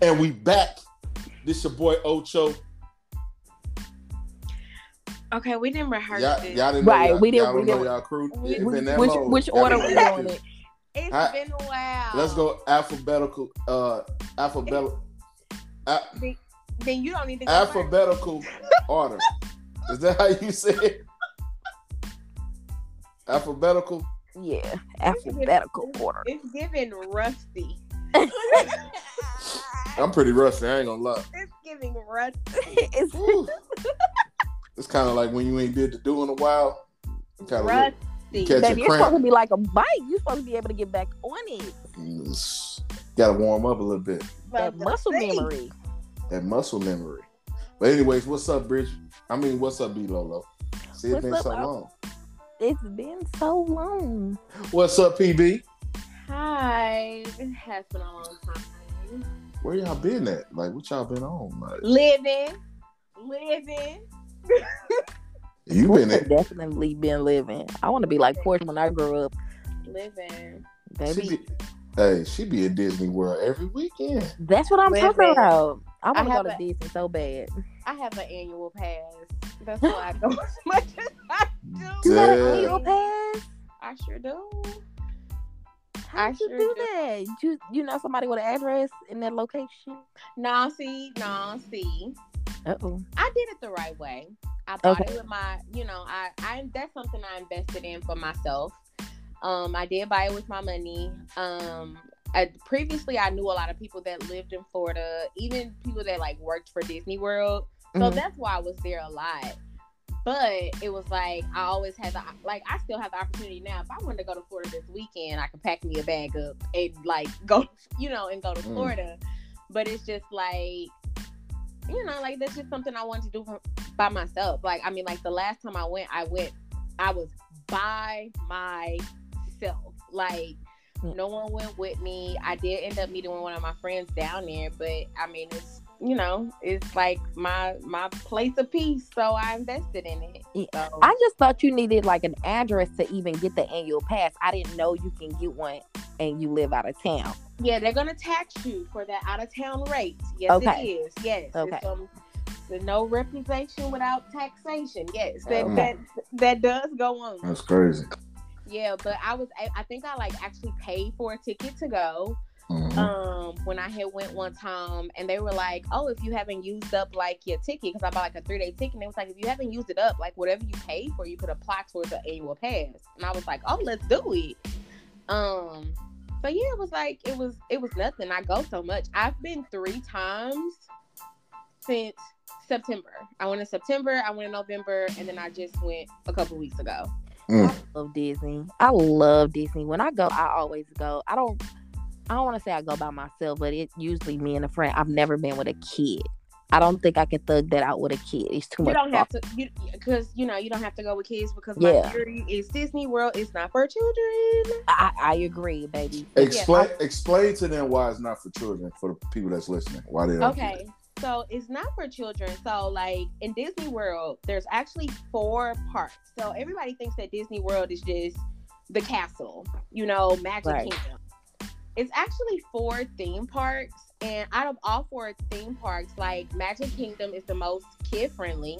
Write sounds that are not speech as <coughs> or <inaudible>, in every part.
And we back. This is your boy Ocho. Okay, we didn't rehearse Y'all, this. y'all didn't know Right, y'all, we didn't- we don't know didn't- y'all crew. we- It been that Which long. which order been we active. doing it? It's I- been a while. Let's go alphabetical. Uh, alphabetical. a- Then, then you don't need to go first. alphabetical order. Is that how you say it? Alphabetical. Yeah, alphabetical order. It's giving rusty. <laughs> <laughs> I'm pretty rusty. I ain't gonna lie. It's giving rusty. <laughs> it's it's kind of like when you ain't did the do in a while. Kind of Rusty. Catch baby, a it's supposed to be like a bike. You're supposed to be able to get back on it. Mm, Got to warm up a little bit. That muscle See? memory. That muscle memory. But anyways, what's up, Bridge? I mean, what's up, B Lolo? See, it's What's been up, so Al? long. It's been so long. What's up, PB? Hi. It has been a long time. Where y'all been at? Like, what y'all been on? Like, Living. Living. you been Portia at? definitely been living. I want to be like Portia when I grew up, Living. She baby. be, hey, she be at Disney World every weekend. That's what I'm talking about. I want to go to a- Disney so bad. I have an annual pass. That's <laughs> why I go <laughs> as much as I do. Do you got an annual pass? I sure do. How I did you sure do that? You you know somebody with an address in that location? No, see, no, see. Uh oh. I did it the right way. I bought Okay. it with my, you know, I, I that's something I invested in for myself. Um, I did buy it with my money. Um, I, previously I knew a lot of people that lived in Florida, even people that like worked for Disney World. So Mhm. that's why I was there a lot. But it was like I always had the like I still have the opportunity now. If I wanted to go to Florida this weekend, I could pack me a bag up and like go, <laughs> you know, and go to Mm. Florida. But it's just like, you know, like that's just something I wanted to do for, by myself. Like I mean, like the last time I went, I went, I was by myself. Like Mm. no one went with me. I did end up meeting one of my friends down there, but I mean, it's you know, it's like my my place of peace. So I invested in it. Yeah. So I just thought you needed like an address to even get the annual pass. I didn't know you can get one and you live out of town. yeah, they're gonna tax you for that out of town rate. Yes, Okay. it is. Yes. Okay. It's, um, the no representation without taxation. Yes, that Okay. that that does go on. That's crazy. Yeah, but I was I, I think I like actually paid for a ticket to go. Mhm. Um, when I had went one time and they were like, "Oh, if you haven't used up like your ticket, because I bought like a three day ticket, and it was like, if you haven't used it up, like whatever you paid for, you could apply towards the annual pass." And I was like, "Oh, let's do it." Um, so yeah, it was like it was it was nothing. I go so much. I've been three times since September. I went in September, I went in November, and then I just went a couple weeks ago. Mm. I love Disney. I love Disney. When I go, I always go. I don't. I don't want to say I go by myself, but it's usually me and a friend. I've never been with a kid. I don't think I can thug that out with a kid. It's too You much. don't have to, you because you know you don't have to go with kids because Yeah. my theory is Disney World is not for children. I, I agree, baby. Explain explain to them why it's not for children. For the people that's listening, why they don't. Okay, so it's not for children. So like in Disney World, there's actually four parts. So everybody thinks that Disney World is just the castle, you know, Magic Right. Kingdom. It's actually four theme parks, and out of all four theme parks, like Magic Kingdom is the most kid friendly.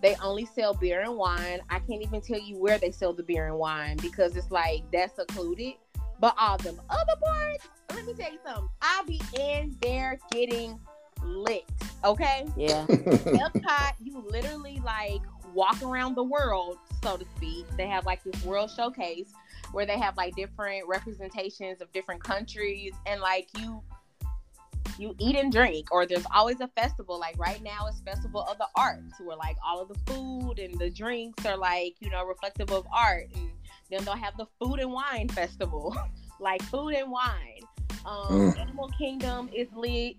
They only sell beer and wine. I can't even tell you where they sell the beer and wine because it's like that's secluded. But all them other parts, let me tell you something. I'll be in there getting lit. Okay. Yeah. <laughs> Epcot, you literally like walk around the world, so to speak. They have like this world showcase where they have like different representations of different countries and like you you eat and drink or there's always a festival. Like right now it's festival of the arts where like all of the food and the drinks are like you know reflective of art and then they'll have the food and wine festival. <laughs> Like food and wine. Um Mm. animal kingdom is lit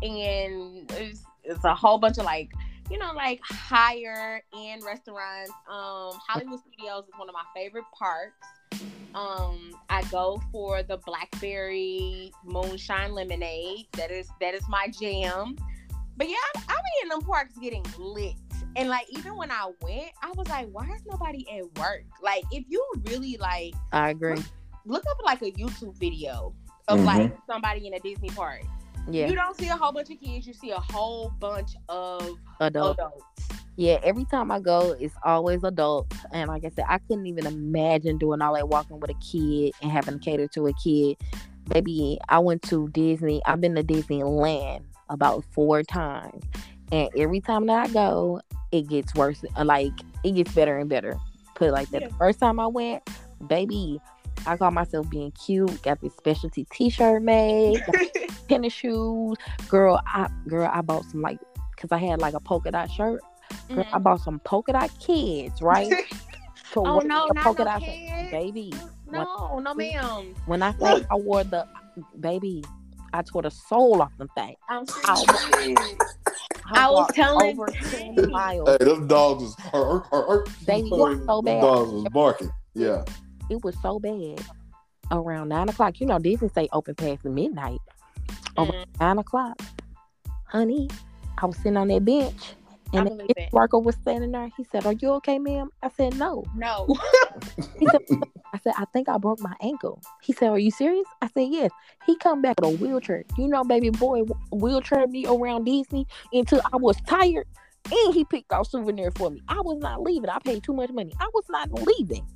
and it's, it's a whole bunch of like you know like higher end restaurants. Um hollywood studios is one of my favorite parks um i go for the blackberry moonshine lemonade that is that is my jam but yeah i, I be in them parks getting lit and like even when i went i was like why is nobody at work like if you really like I agree. look up like a youtube video of Mhm. like somebody in a disney park Yeah, You don't see a whole bunch of kids. You see a whole bunch of adult. adults. Yeah, every time I go, it's always adults. And like I said, I couldn't even imagine doing all that walking with a kid and having to cater to a kid. Baby, I went to Disney. I've been to Disneyland about four times. And every time that I go, it gets worse. uh, Like, it gets better and better. Put it like that. Yeah. The first time I went, baby, I call myself being cute. Got this specialty t-shirt made, <laughs> tennis shoes. Girl, I girl, I bought some like because I had like a polka dot shirt. Girl, I Mhm. bought some polka dot kids, right? <laughs> To oh wear no, the not polka no dot kids. baby. No, no, ma'am. When I say I wore the baby, I tore the soul off the thing. I'm Ow. serious. I was telling over ten miles. Hey, them dogs was. They were so Them bad. dogs was barking. Yeah. It was so bad. Around nine o'clock, you know, Disney say open past midnight. Over Mm, nine o'clock, honey, I was sitting on that bench, I and the worker was standing there. He said, "Are you okay, ma'am?" I said, "No." No. <laughs> He said, I said, I think I broke my ankle. He said, Are you serious? I said, Yes. He come back with a wheelchair. You know, baby boy wheelchair me around Disney until I was tired. And he picked out souvenir for me. I was not leaving. I paid too much money. I was not leaving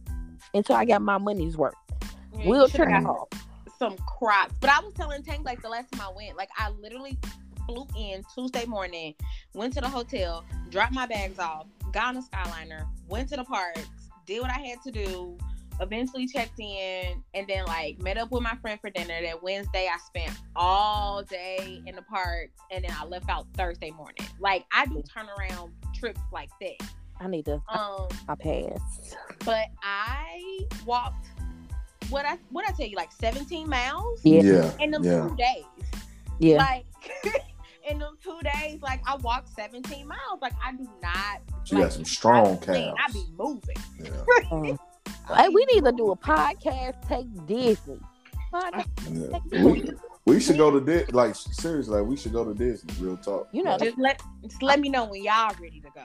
until I got my money's worth. Yeah, Wheelchair should've got off. some crops. But I was telling Tank like the last time I went, like I literally flew in Tuesday morning, went to the hotel, dropped my bags off, got on a Skyliner, went to the parks, did what I had to do, eventually checked in, and then like met up with my friend for dinner. That Wednesday I spent all day in the parks, and then I left out Thursday morning. Like I do turnaround trips like that. I need to Um, my pass. but I walked. What I what I tell you like 17 miles Yeah. Yeah. in them Yeah. two days. Yeah. Like <laughs> in them two days, like I walked 17 miles. Like I do not. She like, got some strong calves. I be moving. Yeah. Mm. <laughs> Hey, we need to do a podcast. Take Disney. Podcast. Yeah. We, we should go to Disney. Like seriously, like we should go to Disney. Real talk. You know, Like, Just let just let me know when y'all ready to go.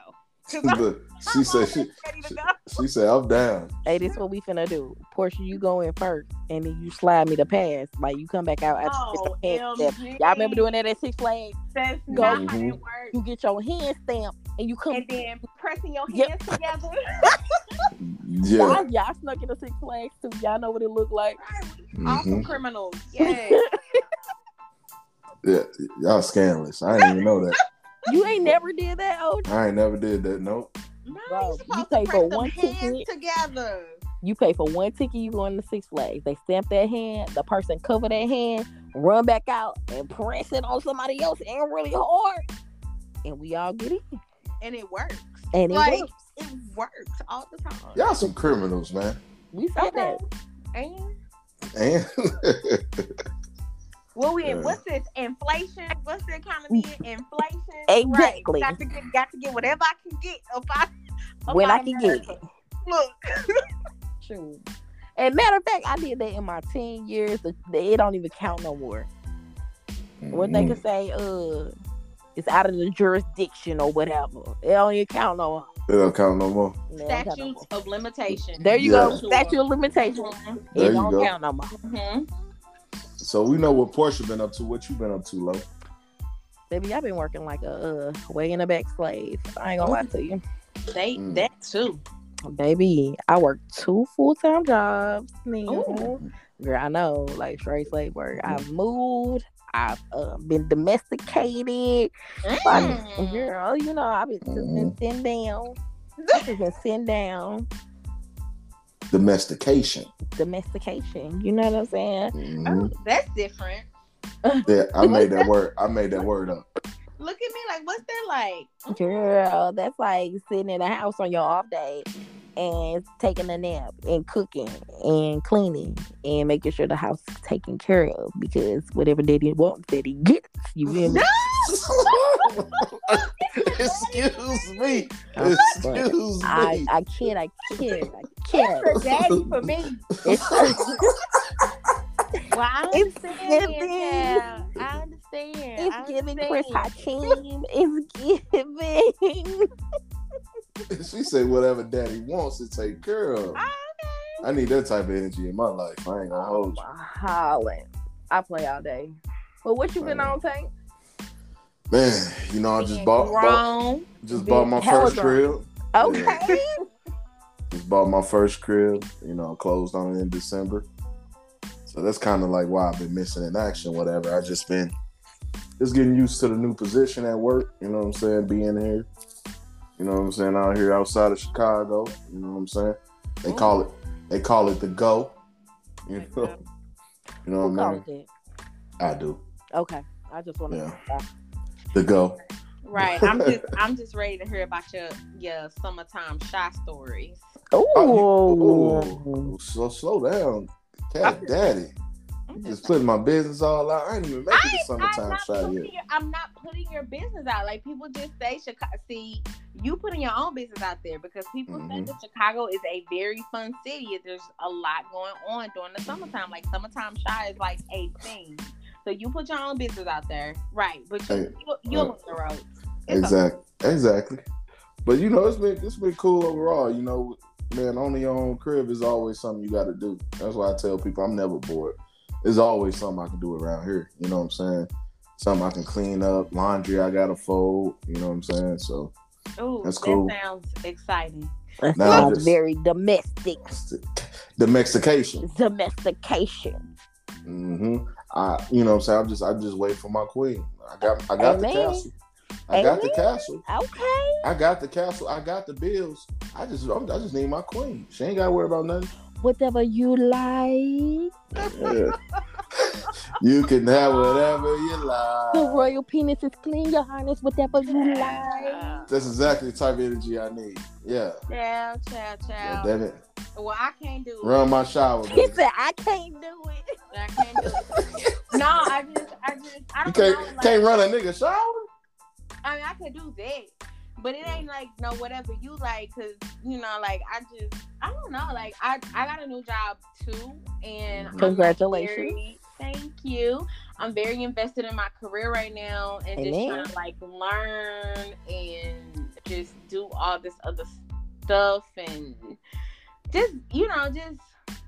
'Cause she said she, always ready to she, she said I'm down. Hey, this what we finna do. Portia, you go in first, and then you slide me the pass. Like you come back out after Oh, get the hand stamp. Y'all remember doing that at Six Flags? That's Go. not how it works. You get your hand stamp, and you come. And then pressing your Yep. hands together. <laughs> Yeah. Y'all, y'all snuck into Six Flags too. Y'all know what it looked like. Awesome Mhm. criminals. <laughs> Yeah. Yeah. Y'all scandalous. I didn't even know that. You ain't never did that, oh. I ain't never did that. Nope. No, Bro, you're you supposed pay for one ticket. together. You pay for one ticket, you go into Six Flags. They stamp that hand, the person cover that hand, run back out, and press it on somebody else and really hard. And we all get it. And it works. And it like works. it works all the time. Y'all some criminals, man. We said Okay. that. And And <laughs> well, we Yeah. what's this? Inflation? What's the economy? Inflation? Exactly. Right. Got to get, got to get whatever I can get. If I, up When out I can America. get it. Look, <laughs> True. And matter of fact, I did that in my 10 years. It it don't even count no more. What they can say, uh, it's out of the jurisdiction or whatever. It don't even count no more. It don't count no more. It no statutes more. of limitation. There you Yeah. go. Statute of limitation. Mhm. There It don't go. count no more. Mhm. So we know what Portia been up to. What you been up to, Lo? Baby, I've been working like a uh, way in the back slave. I ain't gonna lie to you. They Mm. that too. Baby, I work two full time jobs. Ooh. Girl, I know, like straight slave work. I've moved. I've uh, been domesticated. Like, Mm. girl, you know, I've been, just been sitting down. <laughs> I've just been sitting down. Domestication. Domestication. You know what I'm saying? Mhm. Oh, that's different. Yeah, I <laughs> made that word. I made that word up. Look at me, like, what's that like? Girl, that's like sitting in a house on your off day and taking a nap and cooking and cleaning and making sure the house is taken care of because whatever daddy wants, daddy gets. You feel me? <laughs> Excuse me. I'm Excuse I, me. I kid, I kid, I kid. That's a daddy for me. It's, <laughs> Well, I It's understand. giving. I understand. I it's giving Chris understand. Hakeem. It's giving. She said whatever daddy wants to take care of. Ah, I need that type of energy in my life. I ain't gonna hold you. Hollering. I play all day. Well, what you been on, Tank? Man, you know, I just bought, bought just bought my first crib. Okay. Just bought my first crib. You know, closed on it in December. So that's kind of like why I've been missing in action. Whatever. I just been just getting used to the new position at work. You know what I'm saying? Being here. You know what I'm saying? Out here outside of Chicago. You know what I'm saying? They call mm. it. They call it the go. You know. <laughs> You know Who what I mean? it? I do. Okay. I just want to. Yeah. The go. Right. I'm just I'm just ready to hear about your your summertime Chi stories. Ooh. Oh, so slow down, cat daddy. I'm Just putting my business all out. I ain't even making I the ain't- I'm summertime not, shot yet. your, I'm not putting your business out. Like people just say Chicago. See, you putting your own business out there because people Mhm. think that Chicago is a very fun city. There's a lot going on during the summertime. Like summertime Chi is like a thing. So you put your own business out there, right? But you, Hey, you, you'll right. hit the road. It's Exactly, exactly. But you know, it's been it's been cool overall. You know, man, owning your own crib is always something you got to do. That's why I tell people I'm never bored. There's always something I can do around here. You know what I'm saying? Something I can clean up, laundry I gotta fold. You know what I'm saying? So Ooh, That's that cool. sounds exciting. That Now sounds just- very domestic. the Mexication. Domestication. Hmm I, you know what I'm saying? I'm just, I just wait for my queen. I got, I got the castle. I got the castle. Okay. I got the castle. I got the bills. I just, I'm, I just need my queen. She ain't got to worry about nothing. Whatever you like. Yeah. <laughs> you can have whatever you like. The royal penis is clean, your highness. Whatever you like. That's exactly the type of energy I need. Yeah. Chow, chow, yeah chow. Damn it. well, I can't do it. Run my shower. He said, "I can't do it." I can't do it. no, I just, I just, I don't can't, know. Like, can't run a nigga shower. I mean, I could do that, but it ain't like no whatever you like, cause you know, like I just, I don't know, like I, I got a new job too, and I'm, Congratulations. very- thank you. I'm very invested in my career right now, and just trying to like learn and just do all this other stuff, and just you know, just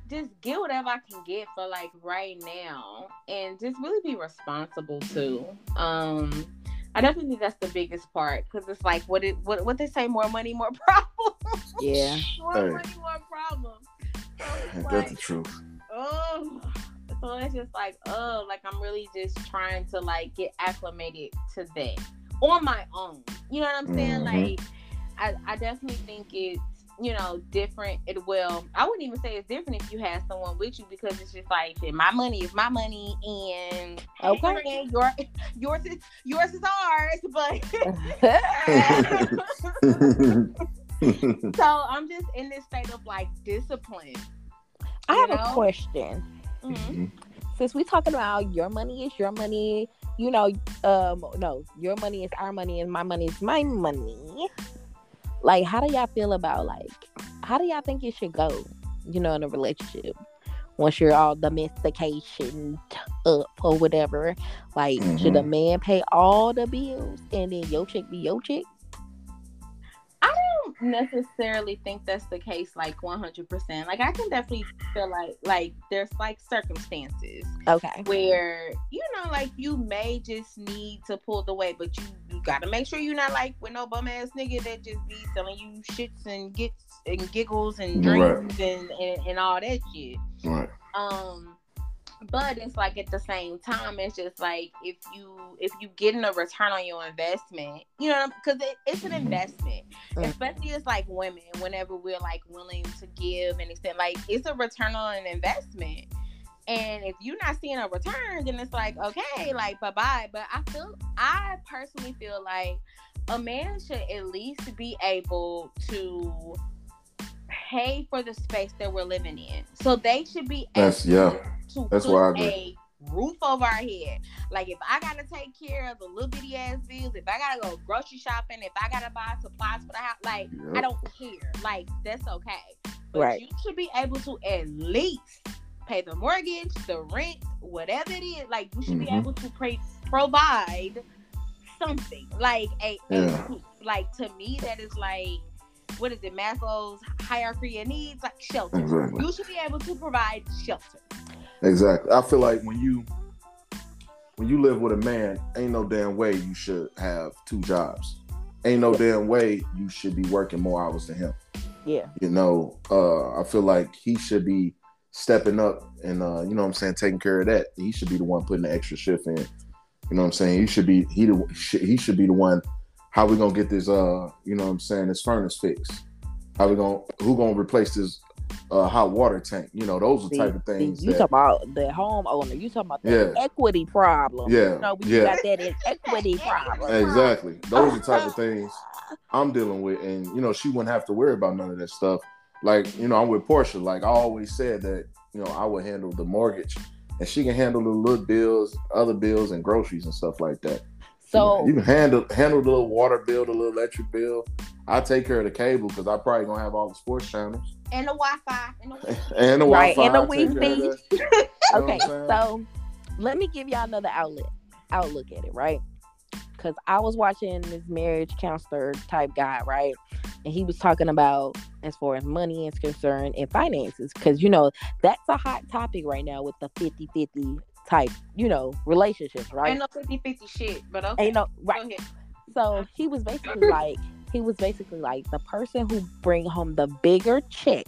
just get whatever I can get for like right now, and just really be responsible too. Um. I definitely think that's the biggest part because it's like what it what what they say more money more <laughs> problems. Yeah. more Hey. money more problems. So <laughs> it's Ain't that like, the truth? oh, so it's just like oh, like I'm really just trying to like get acclimated to that on my own. You know what I'm saying? Mhm. Like I I definitely think it's you know different. It will. I wouldn't even say it's different if you had someone with you because it's just like my money is my money and Okay. hey, your yours is yours is ours, but. <laughs> <laughs> so I'm just in this state of like discipline. I have You a know? question. Mhm. Since we talking about your money is your money, you know, um, no, your money is our money and my money is my money. Like, how do y'all feel about like, how do y'all think it should go? You know, in a relationship, once you're all domestication up or whatever, like, should a mm-hmm. man pay all the bills and then your chick be your chick? I don't necessarily think that's the case like 100%. Like I can definitely feel like like there's like circumstances Okay. where you know like you may just need to pull the weight, but you, you got to make sure you're not like with no bum ass nigga that just be selling you shits and gets and giggles and Right. and, and and all that shit. right. um but it's like at the same time it's just like if you if you getting a return on your investment you know because it, it's an investment. Mhm. especially as like women whenever we're like willing to give and extend like it's a return on an investment. And if you're not seeing a return then it's like okay like bye-bye. But i feel i personally feel like a man should at least be able to pay for the space that we're living in so they should be That's able yeah. to That's put why I agree. a roof over our head. Like if I gotta take care of the little bitty ass bills, if I gotta go grocery shopping, if I gotta buy supplies for the house, like I don't care. Like that's okay. But Right. you should be able to at least pay the mortgage, the rent, whatever it is. Like you should be Mhm. able to pre- provide something. Like a, a Yeah. roof. like to me that is like what is it, Maslow's hierarchy of needs, like shelter. Exactly. You should be able to provide shelter. Exactly. I feel like when you when you live with a man, ain't no damn way you should have two jobs. Ain't no damn way you should be working more hours than him. Yeah. You know, uh, I feel like he should be stepping up and uh, you know what I'm saying, taking care of that. He should be the one putting the extra shift in. You know what I'm saying? He should be he the, he should be the one. How we gonna get this? Uh, you know what I'm saying? This furnace fixed. How we gonna who gonna replace this uh, hot water tank? You know those are the type of things. You that, talk about the homeowner. You talk about the Yeah. equity problem. Yeah, You know, we yeah. got that in equity problem. Exactly. Those are the type of things I'm dealing with. And, you know, she wouldn't have to worry about none of that stuff. Like, you know, I'm with Portia. Like, I always said that, you know, I would handle the mortgage and she can handle the little bills, other bills, and groceries and stuff like that. So you can handle handle the little water bill, the little electric bill. I take care of the cable because I probably gonna have all the sports channels And the Wi-Fi. And the <laughs> and the Right, Wi-Fi. and the I take care of Wi-Fi. that. <laughs> You know what okay, so let me give y'all another outlet outlook at it, right? Because I was watching this marriage counselor type guy, right? And he was talking about as far as money is concerned and finances, because you know that's a hot topic right now with the 50-50 type, you know, relationships, right? Ain't no 50-50 shit, but okay. Ain't no Go right. ahead. So he was basically like, he was basically like the person who bring home the bigger check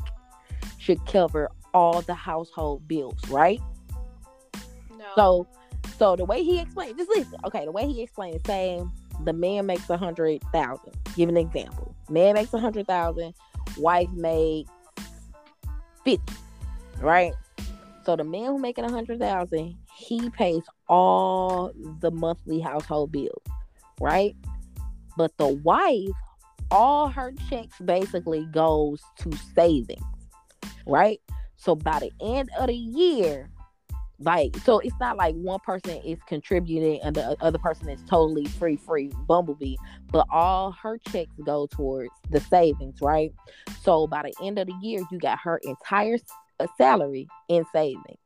should cover all the household bills, right? No. So, so the way he explained, just listen. Okay, the way he explained, saying the man makes a hundred thousand. Give an example. Man makes a hundred thousand. Wife makes fifty. Right. So the man who making a hundred thousand, he pays all the monthly household bills. Right. But the wife, all her checks basically goes to savings. Right. So by the end of the year, like so it's not like one person is contributing and the other person is totally free free bumblebee but all her checks go towards the savings right so by the end of the year you got her entire uh, salary in savings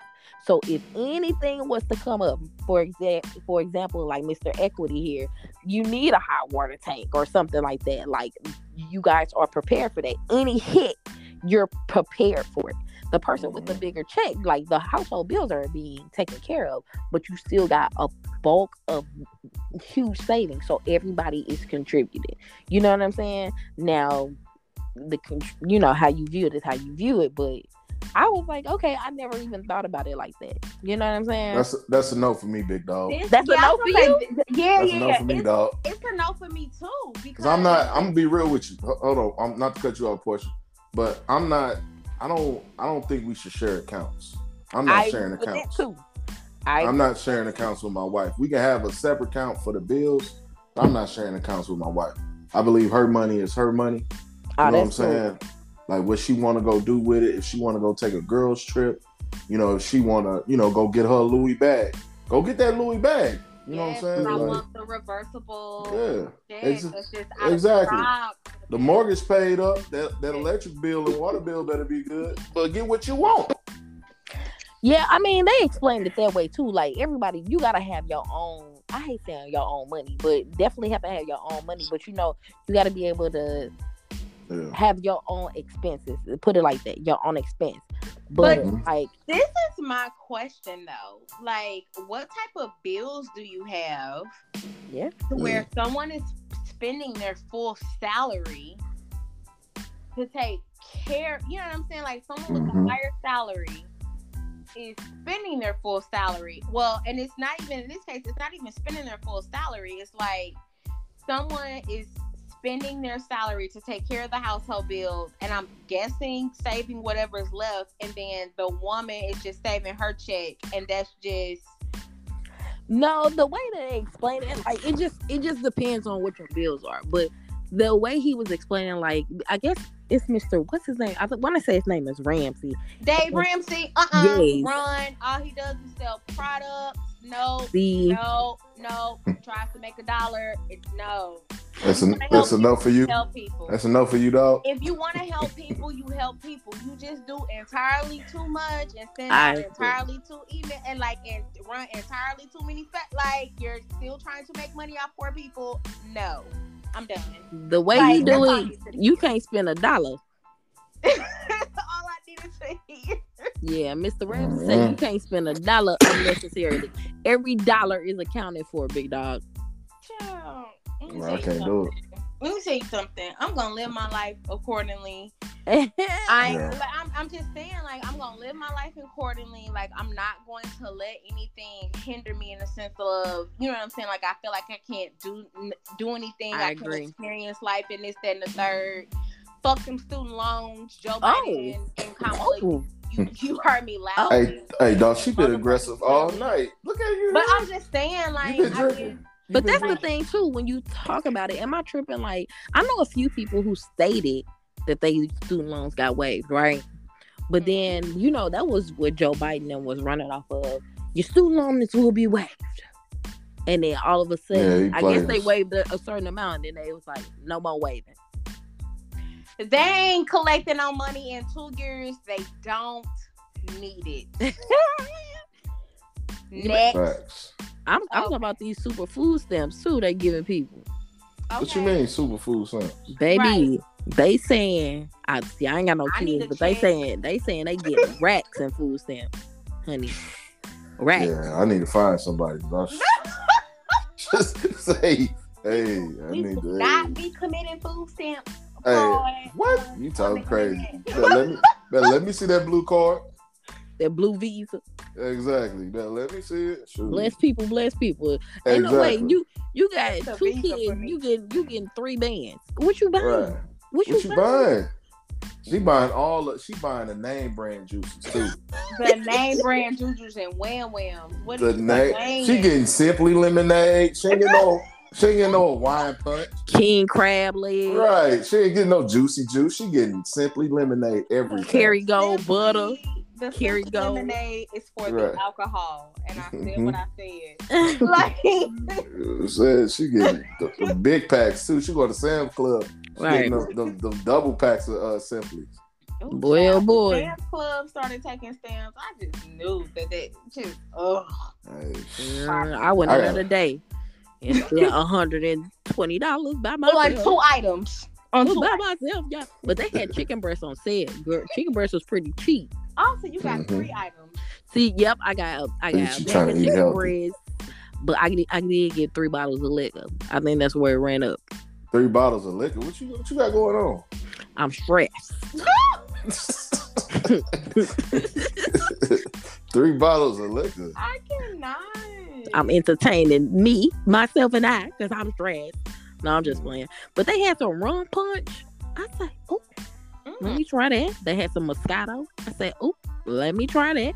so if anything was to come up for example for example like mr equity here you need a hot water tank or something like that like you guys are prepared for that any hit you're prepared for it the person with the mm-hmm. bigger check, like the household bills are being taken care of, but you still got a bulk of huge savings. So everybody is contributing. You know what I'm saying? Now, the you know how you view it is how you view it, but I was like, okay, I never even thought about it like that. You know what I'm saying? That's that's a no for me, big dog. This- That's a yeah, I no for you? say, th- Yeah, That's a yeah, no yeah. for me, It's, dog. it's a no for me too because I'm not. I'm gonna be real with you. Hold on. I'm not to cut you off, Portia, but I'm not. I don't. I don't think we should share accounts. I'm not I sharing agree with that accounts. too. I I'm not sharing accounts with my wife. We can have a separate account for the bills. But I'm not sharing accounts with my wife. I believe her money is her money. You oh, know what I'm oh, that's cool. Saying? Like what she want to go do with it. If she want to go take a girls trip, you know, if she want to, you know, go get her Louis bag, go get that Louis bag. You know yes, what I'm saying? I Like, want the reversible. yeah. check Ex- just exactly. stock. The mortgage paid up. That that electric bill and water bill better be good. But get what you want. Yeah, I mean they explained it that way too. Like everybody, you gotta have your own. I hate saying your own money, but definitely have to have your own money. But you know, you gotta be able to Yeah. have your own expenses. Put it like that, your own expense. But But- like, This is my question though. Like, what type of bills do you have yeah, to where someone is spending their full salary to take care? You know what I'm saying? Like, someone with Mhm. a higher salary is spending their full salary. Well, and it's not even in this case. It's not even spending their full salary. It's like someone is spending their salary to take care of the household bills and i'm guessing saving whatever's left and then the woman is just saving her check and that's just no, the way that they explain it, like it just it just depends on what your bills are. But the way he was explaining, like I guess it's Mister. What's his name? I want to say his name is Ramsey. dave ramsey uh-uh Yes. run all he does is sell products no The no no tries to make a dollar it's no That's You that's help enough for you. help people That's enough for you, dog. if you want to help people, you help people. You just do entirely too much and send out entirely too even and like and run entirely too many fat. Like you're still trying to make money off poor people. No, I'm done. the way Like, you do it, you you can't spend a dollar. <laughs> All I needed to hear. Yeah, Mr. Ramsey said you Mhm. can't spend a dollar unnecessarily. Every dollar is accounted for, big dog. Child, Well, I can't do it. Something. Let me tell you something. I'm gonna live my life accordingly. <laughs> I yeah. I'm, I'm just saying, like, I'm gonna live my life accordingly. Like, I'm not going to let anything hinder me in the sense of, you know what I'm saying? Like, I feel like I can't do do anything. I I, can agree. experience life in this, that, and the third. Fuck them student loans, Joe Oh. And Kamala. Ooh. You, you <laughs> heard me loud. Hey, hey, dog, she been aggressive all night. Look at you. But I'm just saying, like, you been I drinking. Mean, You But that's the thing too. When you talk about it, am I tripping? Like I know a few people who stated that they student loans got waived, right? But mm-hmm. then you know that was what Joe Biden was running off of. Your student loans will be waived, and then all of a sudden, he I guess they waived a, a certain amount, and then they was like, no more waiving. they ain't collecting no money in two years. They don't need it. <laughs> Next. Facts. I'm, I'm Oh. talking about these super food stamps too. They giving people, What you Okay. mean, superfood stamps? baby. Right. They saying, I see. I ain't got no kids, a but they saying they saying they get racks and food stamps, honey. Racks. Yeah, I need to find somebody. dog. <laughs> Just say, hey, I We need should to. not Hey, be committing food stamps. hey, what? You talking crazy? the internet. Better let me, let me see that blue card. That blue visa. Exactly. Better let me see it. Shoot. Bless people, bless people. Ain't no way you you got That's two kids. You get you getting three bands. What you buying? Right. What you, What you buying? buying? She buying all. Of, she buying the name brand juices too. The name brand juices and wham wham. What The is name. name? She getting simply lemonade. She ain't getting no. She ain't getting no wine punch. King crab leg, Right. She ain't getting no juicy juice. She getting simply lemonade every time. Kerry gold butter. The Kerry Simply Gold. lemonade is for Right. the alcohol, and I said Mhm. what I <laughs> said. <laughs> like, <laughs> Said she getting the, the big packs too. She go to Sam's Club. She Right. getting the, the, the double packs of uh, Simply. Ooh, Boy, oh child, boy. Sam's Club started taking stamps. I just knew that that just ugh. Hey, I went I the got- other day and spent hundred and twenty dollars by myself. like two items on Well, by myself, yeah. But they had chicken breast on sale. Girl, chicken breast was pretty cheap. Also, you got Mhm. three items. See, yep, I got I got she mac tryna and eat chicken healthy. breast, but I did, I did get three bottles of liquor. I think that's where it ran up. three bottles of liquor. What you what you got going on? I'm stressed. <laughs> three bottles of liquor. I cannot. I'm entertaining me, myself, and I because I'm stressed. No, I'm just playing. But they had some rum punch. I said, oh, let Mm. me try that. They had some Moscato. I said, oh, let me try that.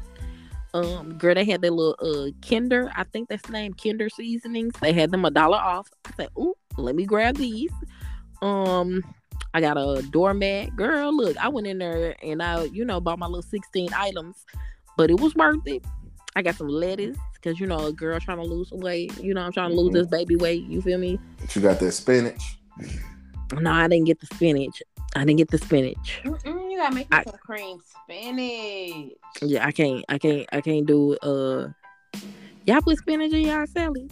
Um, girl, they had their little uh Kinder. I think that's the name Kinder seasonings. They had them a dollar off. I said, oh, let me grab these. Um, I got a doormat. Girl, look, I went in there and I, you know, bought my little 16 items, but it was worth it. I got some lettuce because you know a girl trying to lose weight. You know, I'm trying to lose Mhm. this baby weight. You feel me? But you got that spinach. No, I didn't get the spinach. I didn't get the spinach. Mm-mm, you gotta make me I- some cream spinach. Yeah, I can't. I can't. I can't do. Uh, y'all put spinach in y'all salad.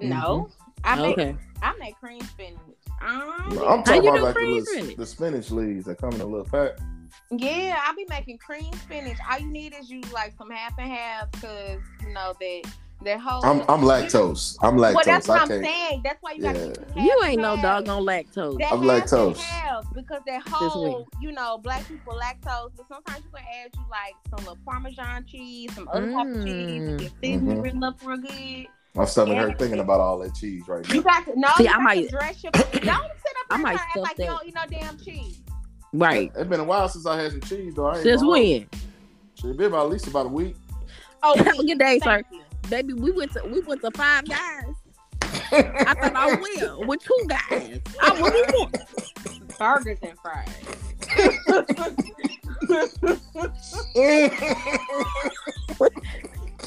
No, I make Okay. I make cream spinach. Um, I'm How talking you about like the, cream little, spinach? the spinach leaves that come in a little pack. Yeah, I'll be making cream spinach. All you need is you like some half and half, cause you know that that whole. I'm I'm lactose. I'm lactose. Well, that's what I I'm saying. That's why you gotta. Yeah. get some You ain't no and half. doggone lactose. That I'm half and lactose. half, because that whole, you know, black people lactose, but sometimes you can add you like some little Parmesan cheese, some other type of cheese, and get seasoning Mhm. written up real good. My stomach Yeah. hurt thinking about all that cheese right now. You now. got to no. See, you I got might- to dress your. Don't sit up <coughs> I there might and act stuff like you don't eat no damn cheese. Right. It's been a while since I had some cheese though. I Since gonna hold you. when? Been about at least about a week. Oh, <laughs> Have a good day, sir. you. Baby, we went to we went to five guys. I thought I <laughs> will with two guys. I what we want. Burgers and fries.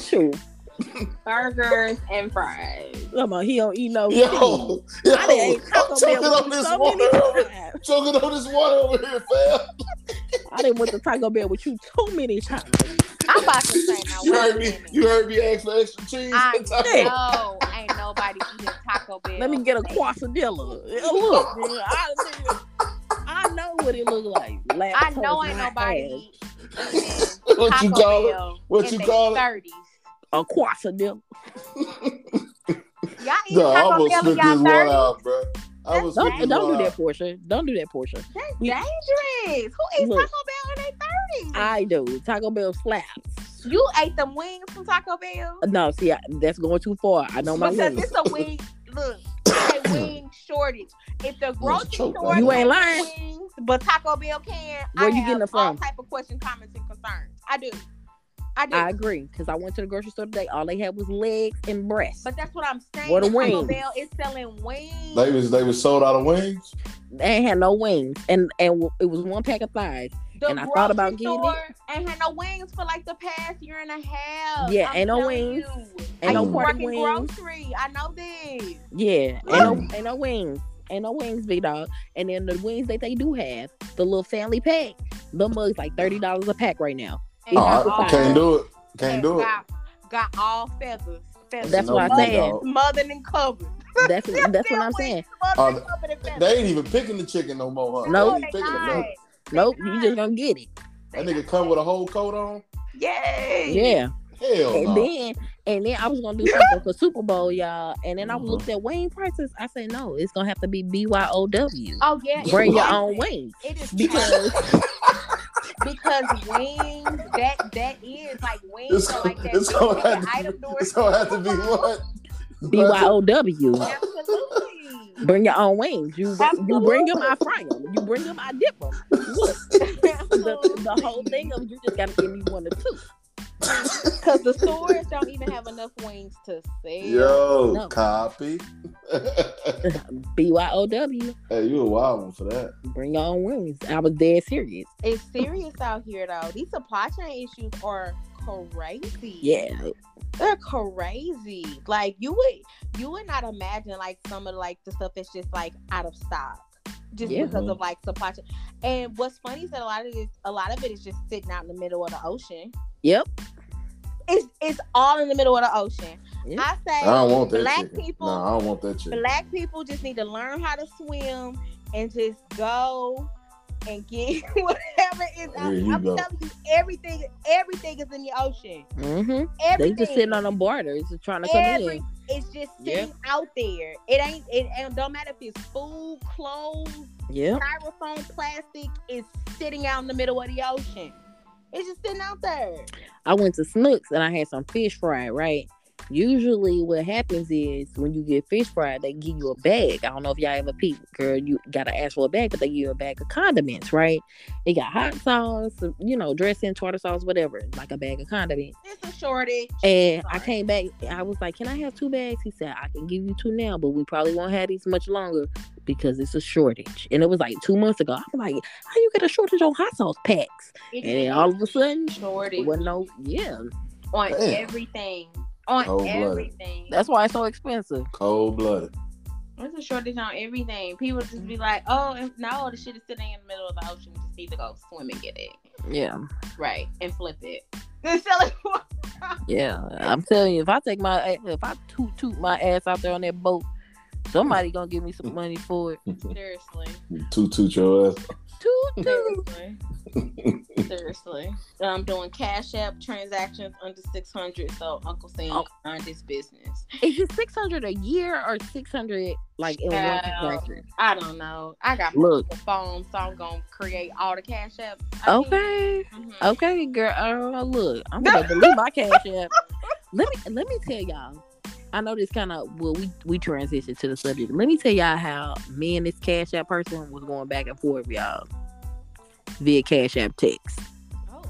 <laughs> Shoot. <laughs> Burgers and fries. Come on, he don't eat no cheese. Yo, yo, I done ate I'm Taco choking Bell on this so water many over. times. Choking on this water over here, fam. I didn't went to Taco Bell with you too many times. I'm about to say now. You heard me. minute. You heard me ask for extra cheese. I Yeah. know ain't nobody eating Taco Bell. Let me get a quesadilla. Look, man, I, I know what it look like. I know Lactose, ain't my nobody ass. eating <laughs> what you Taco call it? What you call it? 30s. A quarter them. Y'all eat No, I Taco almost Bell spit in this y'all one out, bro. I was Don't, don't do that, out. Portia. Don't do that, Portia. That's We- dangerous. Who eats Look. Taco Bell in their thirties? I do. Taco Bell slaps. You ate them wings from Taco Bell? No, see, I, that's going too far. I know my because limits. it's a <laughs> wing. Look, it's a wing shortage. If the grocery store You ain't can't lying. wings, but Taco Bell can. Where I you have getting it all from? type of questions, comments, and concerns. I do. I do. I agree because I went to the grocery store today. All they had was legs and breasts. but that's what I'm saying. What the Taco wings? Bell is selling wings. They was they was sold out of wings. they ain't had no wings, and and it was one pack of thighs. the and I thought about getting it. store Ain't had no wings for like the past year and a half. Yeah, I'm ain't no wings. You. Ain't I no used party wings. grocery. I know this. Yeah, ain't no ain't no wings. Ain't no wings, big dog. And then the wings that they do have, the little family pack, the mugs like thirty dollars a pack right now. And Oh, I can't do it. Can't do it. got, Got all feathers. feathers. That's No what I big said. dog. Smothered and covered. That's that's what I'm saying. <laughs> Smothered and covered. They ain't even picking the chicken no more, huh? No. They they ain't picking the not. feathers. Nope, you just gonna get it. That nigga come with a whole coat on. Yay. Yeah. Hell And no. then and then I was gonna do something for Super Bowl, y'all. And then I mm-hmm. looked at Wayne prices. I said, no, it's gonna have to be BYOW. Oh yeah. Bring your own wings. It is Because <laughs> because wings that that is like wings It's, are like that. it's gonna have to, item be- doors it's gonna have to be what? <laughs> BYOW. Absolutely. Bring your own wings. You you bring them, I fry them. You bring them, I dip them. <laughs> The, the whole thing of you just gotta give me one or two. Because the stores don't even have enough wings to sell. Yo, No. copy. <laughs> BYOW. hey, you a wild one for that. Bring your own wings. I was dead serious. It's serious out here though. These supply chain issues are crazy. Yeah. They're crazy. Like you would you would not imagine like some of like the stuff that's just like out of stock. Just Yeah. because of like supply chain. And what's funny is that a lot of this a lot of it is just sitting out in the middle of the ocean. Yep. It's it's all in the middle of the ocean. Yeah. I say I don't want that black chicken. people No, I don't want that chicken. black people just need to learn how to swim and just go and get <laughs> whatever is out. Here I'm go. telling you, everything, everything is in the ocean. Mm-hmm. They just sitting on them borders trying to come Every, in. it's just Yep. sitting out there. It ain't. It, it don't matter if it's food, clothes, Yep. styrofoam, plastic. It's sitting out in the middle of the ocean. It's just sitting out there. I went to Snooks and I had some fish fried, right? Usually what happens is when you get fish fried, they give you a bag. I don't know if y'all ever peep, girl, you gotta ask for a bag, but they give you a bag of condiments, right? It got hot sauce, you know, dressing, tartar sauce, whatever, like a bag of condiments. It's a shortage. And I came back, I was like, Can I have two bags? He said, I can give you two now, but we probably won't have these much longer because it's a shortage. And it was like two months ago. I was like, How you get a shortage on hot sauce packs? It's And then all of a sudden, shortage it wasn't no, yeah. on Damn. everything. On Cold-blooded. everything. That's why it's so expensive. Cold blooded. There's a shortage on everything. People just be like, "Oh, if, no, the shit is sitting in the middle of the ocean. We just need to go swim and get it, Yeah. right, and flip it, <laughs> then sell it." Yeah, I'm telling you, if I take my if I toot toot my ass out there on that boat, somebody <laughs> gonna give me some money for it. Seriously, Toot toot your ass. Toot toot. seriously, <laughs> seriously. I'm doing Cash App transactions under six hundred, so Uncle Sam Oh. mind his business. Is it six hundred a year or six hundred like in one transaction? I don't know. I got Look. the phone, so I'm gonna create all the Cash Apps. I need. Okay, Mhm. okay, girl. Uh, look, I'm <laughs> gonna delete my cash app. Let me let me tell y'all. I know this kind of well, we we transitioned to the subject. Let me tell y'all how me and this cash app person was going back and forth, y'all, via cash app text, Oh.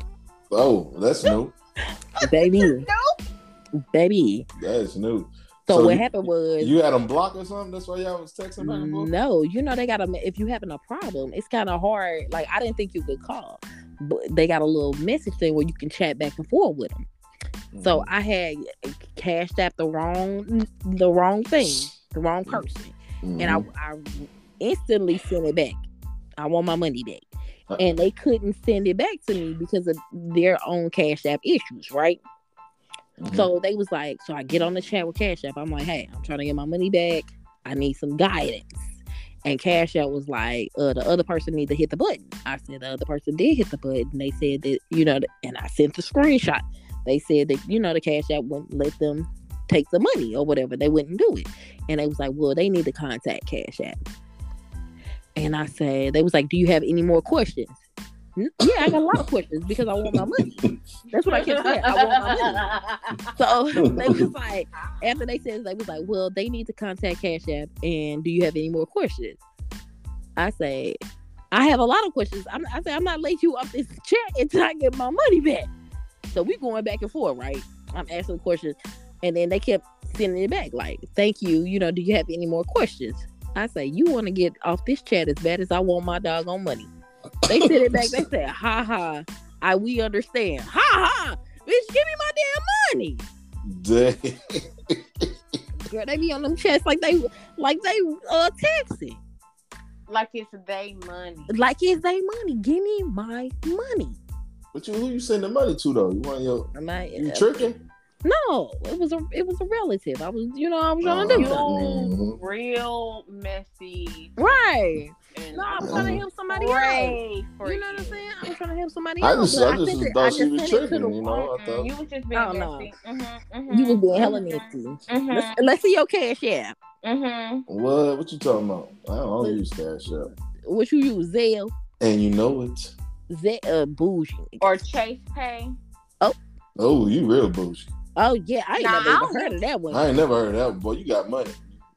Oh, that's new. <laughs> baby, no, baby. That's new. So, So what you- happened was You had them blocked or something? That's why y'all was texting back and forth? no, you know they got a if you having a problem, it's kind of hard. Like I didn't think you could call, but they got a little message thing where you can chat back and forth with them. So Mm-hmm. I had cashed out the wrong the wrong thing, the wrong person, Mhm. and I I instantly sent it back. I want my money back. And they couldn't send it back to me because of their own Cash App issues, right? Mhm. So they was like, so I get on the chat with Cash App. I'm like, hey, I'm trying to get my money back. I need some guidance. And Cash App was like, uh, the other person need to hit the button. I said the other person did hit the button. They said that, you know, and I sent the screenshot. They said that you know the cash app wouldn't let them take the money or whatever. They wouldn't do it, and they was like, well, they need to contact Cash App. And I said, they was like, do you have any more questions? Yeah, I got a lot of questions because I want my money. That's what I kept saying. I want my money. So <laughs> they was like, after they said, they was like, well, they need to contact Cash App. And do you have any more questions? I say, I have a lot of questions. I'm, I say, I'm not letting you off this <laughs> chat until I get my money back. So we going back and forth, right? I'm asking questions, and then they kept sending it back, like, thank you. You know, do you have any more questions? I say, you want to get off this chat as bad as I want my dog on money. They sent it back. They said, ha ha. I we understand. Ha ha. Bitch, give me my damn money. Dang. Girl, they be on them chats like they like they uh texting. like it's they money. Like it's they money. Give me my money. But you, who you sending money to though? You want your Am I, you tricking? no, it was a it was a relative. I was you know I was trying to do You something. Mhm. real messy. Right. No, I'm Mhm. trying to help somebody else. You know what I'm saying? I was trying to help somebody I else. just, but I just sent it- thought I she just was sent tricking. You know, I thought. you was just being Oh, no. messy. Mm-hmm, You was being hella mhm, nasty. mhm, Let's, let's see your cash app. mhm. What? What you talking about? I don't, I don't use Cash App, What you use? Zelle, and you know it. Zelle, uh, bougie. Or Chase Pay. Oh, oh, you real bullshit. Oh yeah, I ain't Nah, never I even heard of that one. I ain't never heard of that. One. Boy, you got money.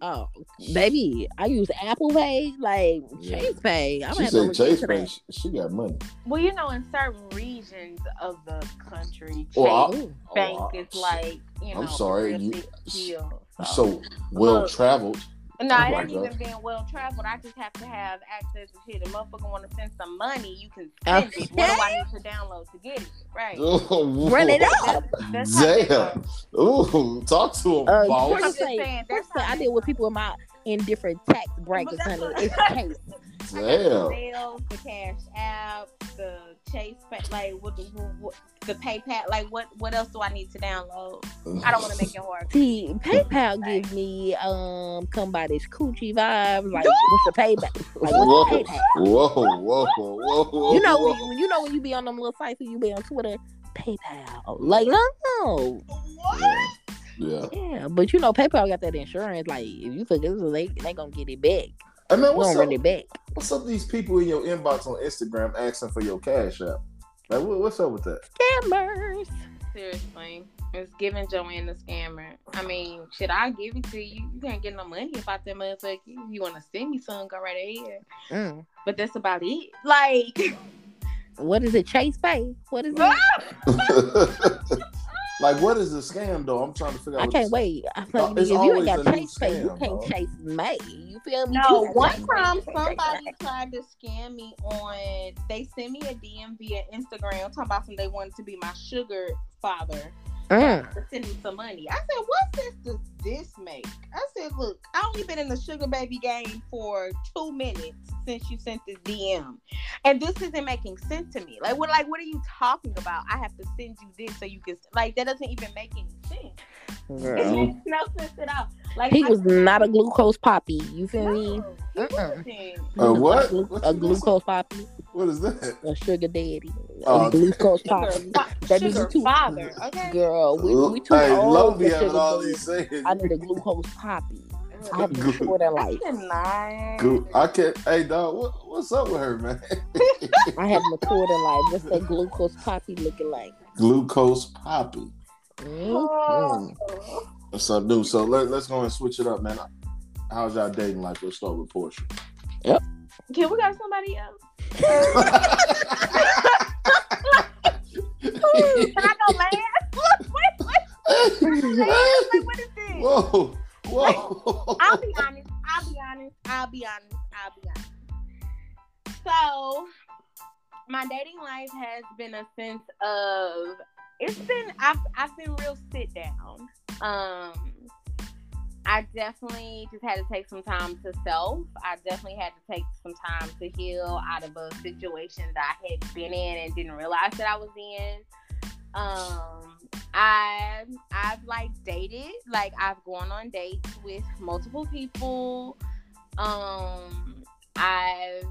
Oh, baby, I use Apple Pay, like Yeah. Chase Pay. I'm She gonna have to said Chase Pay. She, she got money. Well, you know, in certain regions of the country, Chase I- Bank Oh, is like, you know, I'm sorry, you- deal. So. so well traveled. No, Oh it my ain't even being well traveled. I just have to have access to shit. A motherfucker want to send some money, you can Oh. send it. What do I need to download to get it? Right. Run it up. That's how they Damn. Ooh, talk to him, Uh, boss. I'm just saying, that's So how I deal with people in my in different tax brackets, honey. It's Chase. I got the Damn. The Cash App, the Chase, like what, the- what, the PayPal. Like what? What else do I need to download? I don't want to make it hard. See, PayPal gives me um come by this coochie vibe. Like what's the payback? Like Whoa, the PayPal? whoa, whoa, whoa, whoa. You know when whoa. you, you know when you be on them little sites and you be on Twitter, PayPal. Like no, Yeah. yeah. yeah, but you know PayPal got that insurance. Like if you forget, they they gonna get it back. Hey man, what's up? run it back. What's up? These people in your inbox on Instagram asking for your cash app. Like, what, what's up with that? Scammers. Seriously, it's giving Joanne the scammer. I mean, should I give it to you? You can't get no money about that motherfucker. If you want to send me some, go right ahead. Mm. But that's about it. Like, What is it? Chase Pay. What is it? <laughs> <laughs> <laughs> like, what is the scam though? I'm trying to figure out. I can't wait. I feel No, like it's if you ain't always got a new Chase Pay, you can't bro. chase May. You feel me? no, one time somebody tried to scam me on. They sent me a DM via Instagram talking about some they wanted to be my sugar father. Mm. to send me some money. I said, "What sense does this make?" I said, "Look, I only been in the sugar baby game for two minutes since you sent this DM, and this isn't making sense to me. Like, what? Like, what are you talking about? I have to send you this so you can like that doesn't even make any sense. It makes no sense at all. Like, He I- was not a glucose poppy. You feel me? No, he Mm-mm. wasn't. A what? A, glu- a glucose poppy. What is that? A sugar daddy. Oh, a glucose Sugar, poppy. That means sugar you too- father. Okay. Girl, we, we too hey, old Lo for be having sugar all these sayings. I need a glucose poppy. I have Good. to short in I life. I can't. Hey, dog, what, what's up with her, man? <laughs> I have matured in life. What's that glucose poppy looking like? Glucose poppy. Mm-hmm. That's something new. So let, let's go and switch it up, man. How's y'all dating life? Let's start with Portia. Can we got somebody else? Can I go last? what is this? Whoa, whoa. I'll be honest. I'll be honest. I'll be honest. I'll be honest. So, my dating life has been a sense of it's been I've I've been real sit down. Um, I definitely just had to take some time to self. I definitely had to take some time to heal out of a situation that I had been in and didn't realize that I was in. Um, I I've like dated, like I've gone on dates with multiple people. Um, I've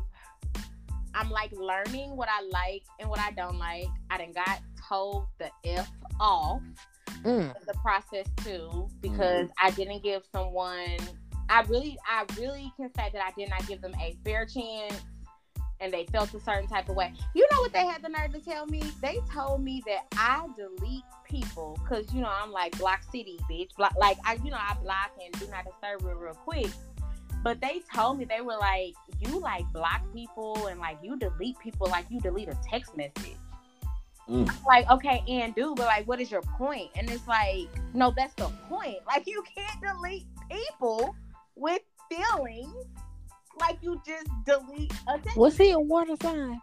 I'm like learning what I like and what I don't like. I done got told the F off Mm. the process too because I didn't give someone I really I really can say that I did not give them a fair chance and they felt a certain type of way. You know what they had the nerve to tell me? They told me that I delete people because you know I'm like block city bitch. Block like I you know I block and do not disturb real real quick. But they told me they were like, you like block people and like you delete people like you delete a text message. Mm. Like, okay, and do, but like, what is your point? And it's like, no, that's the point. Like, you can't delete people with feelings. Like you just delete a text. Was he a water sign?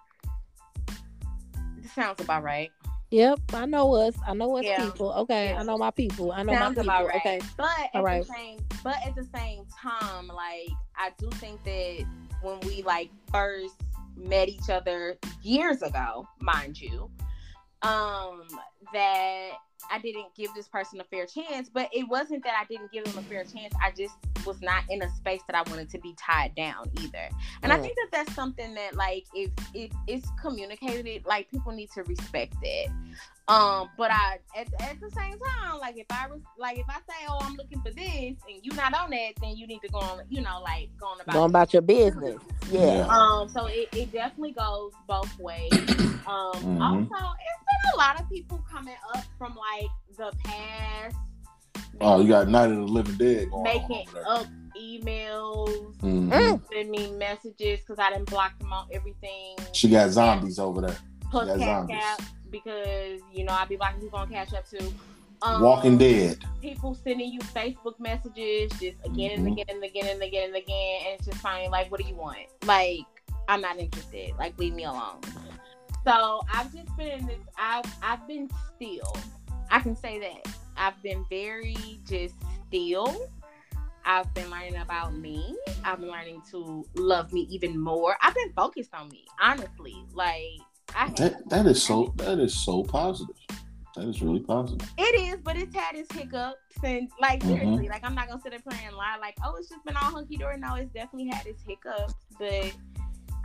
This sounds about right. Yep, I know us. I know us Yeah. people. Okay, Yeah. I know my people. I know sounds my people. about right. Okay. But at All right. the same, but at the same time, like I do think that when we like first met each other years ago, mind you, um, that I didn't give this person a fair chance. But it wasn't that I didn't give them a fair chance. I just was not in a space that I wanted to be tied down either. And I Mm. think that that's something that like if if it's communicated, like people need to respect it. Um, but I at, at the same time, like if I was like if I say, oh, I'm looking for this, and you not on that, then you need to go on, you know, like going about. Going about your business. Yeah. Yeah. Um, so it, it definitely goes both ways. Um, Mhm. also, it's been a lot of people coming up from like the past. Oh, you got Night of the Living Dead going making on up emails, Mhm. Mm. sending me messages because I didn't block them on everything. She got zombies over there. Plus got Cash zombies. App because you know I be blocking people on Cash App too. Um, Walking Dead. People sending you Facebook messages just again and Mhm. again and again and again and again, and it's just finally like, what do you want? Like, I'm not interested. Like, leave me alone. So I've just been in this. I've I've been still. I can say that I've been very just still. I've been learning about me. I've been learning to love me even more. I've been focused on me, honestly. Like I That that is so that is so positive. That is really positive. It is, but it's had its hiccups and like Mhm. seriously, like I'm not gonna sit up here and lie like, oh, it's just been all hunky dory. No, it's definitely had its hiccups, but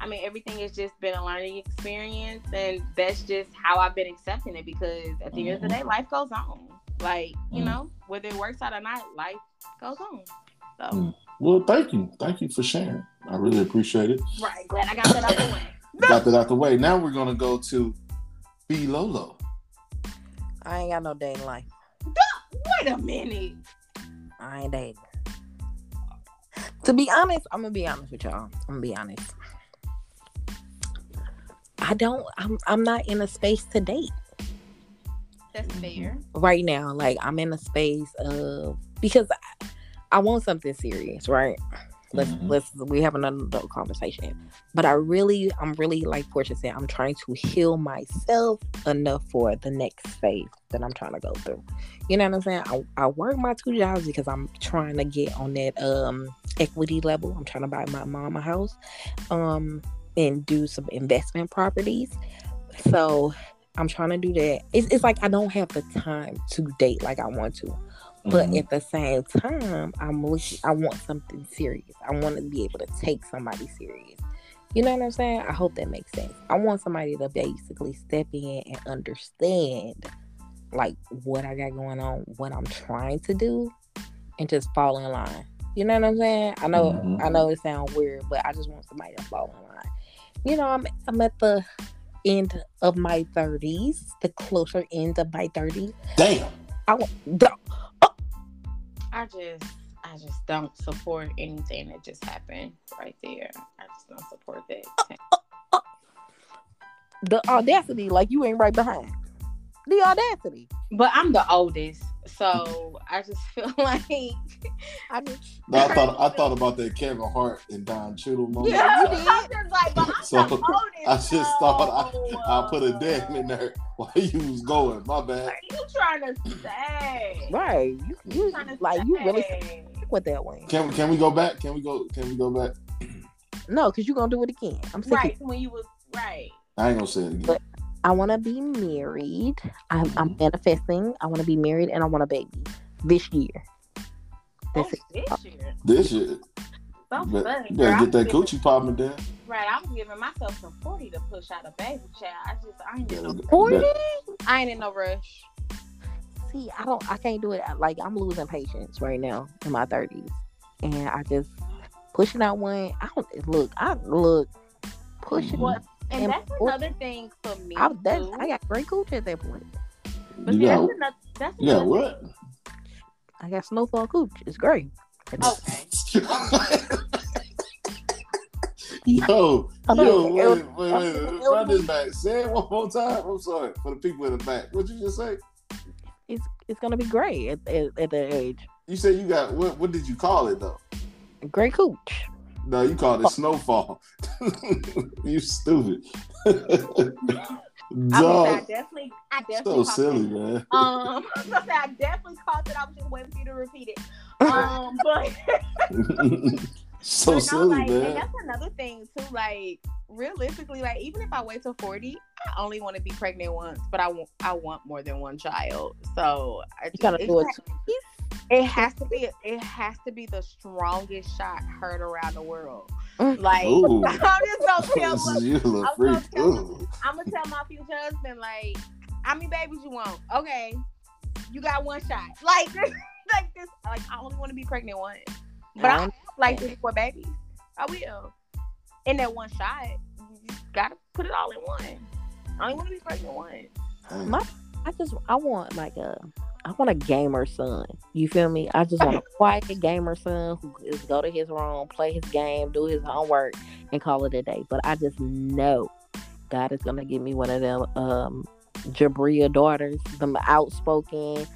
I mean everything has just been a learning experience, and that's just how I've been accepting it because at the end of the day, life goes on. Like you Mhm. know, whether it works out or not, life goes on. So Mm. Well, thank you, thank you for sharing. I really appreciate it. right, glad I got that out the way. <laughs> Got that out the way. Now we're gonna go to B Lolo. I ain't got no dating life. Wait a minute. I ain't dating. To be honest, I'm gonna be honest with y'all. I'm gonna be honest. I don't. I'm. I'm not in a space to date That's fair. right now. Like I'm in a space of because I, I want something serious, right? Let's Mhm. let's we have another conversation. But I really, I'm really like Portia said, I'm trying to heal myself enough for the next phase that I'm trying to go through. You know what I'm saying? I, I work my two jobs because I'm trying to get on that um equity level. I'm trying to buy my mom a house, um, and do some investment properties. So I'm trying to do that. It's, it's like I don't have the time to date like I want to. But Mhm. at the same time i'm looking i want something serious. I want to be able to take somebody serious. You know what i'm saying? I hope that makes sense. I want somebody to basically step in and understand like what i got going on what i'm trying to do and just fall in line. You know what i'm saying? I know Mhm. i know it sounds weird but i just want somebody to fall in line. You know i'm i'm at the end of my 30s the closer end of my 30s Damn. i want the, uh, I just I just don't support anything that just happened right there. I just don't support that. Uh, uh, the audacity, like you ain't right behind. The audacity. But I'm the oldest, so I just <laughs> feel like I mean, <laughs> No, I thought I <laughs> thought about that Kevin Hart and Don Cheadle moment. Yeah, you did. I'm just like, but I'm So, the oldest. I just so, thought I I put a damn in there while you was going. My bad. What are you trying to say? right? You, you Trying to like you really say. stick with that one. Can can we go back? Can we go? Can we go back? No, because you're gonna do it again. I'm sick. right Of, when you was right. I ain't gonna say it again. But- I want to be married. I'm, I'm mm-hmm. manifesting. I want to be married, and I want a baby this year. That's oh, it. this oh. year. This year. So You better, funny, you girl. better I'm get that giving- coochie popping down. Right, I'm giving myself some 40 to push out a baby child. I just I ain't in no Forty? I ain't in no rush. see, I don't, I can't do it. Like I'm losing patience right now in my thirties, and I just pushing out one. I don't look. I look pushing. What? And And that's push- another thing for me. I, that, too. I got great cooch at that point. But You see, got, that's another. That's you got another what? I got snowfall cooch. It's great. Okay. <laughs> yo, I yo, don't- wait, it wait, was- wait, run this back. Say it one more time. I'm sorry for the people in the back. What'd you just say? It's it's gonna be great at, at, at that age. You said you got what? What did you call it though? Great cooch. No, you called it snowfall. <laughs> you stupid. I, would I definitely, I so definitely. caught silly, that. man. Um, <laughs> I was gonna say I definitely caught it. I was just waiting for you to repeat it. Um, <laughs> but so but silly, like, and man. that's another thing too. Like realistically, like even if I wait till forty, I only want to be pregnant once, but I want I want more than one child. So I You just, gotta it, do it. It has to be it has to be the strongest shot heard around the world. Mm. Like Ooh. <laughs> I'm just gonna tell look, <laughs> you a little I'm gonna tell Ooh. I'm gonna tell my future husband like, how many babies you want? Okay, you got one shot. <laughs> Like like this. Like I only want to be pregnant once, but I, I like three, four babies. I will. In that one shot, you gotta put it all in one. I only want to be pregnant once. My- I just I want like a I want a gamer son. You feel me? I just want a quiet gamer son who is go to his room, play his game, do his homework, and call it a day. But I just know God is gonna give me one of them um Jabria daughters, them outspoken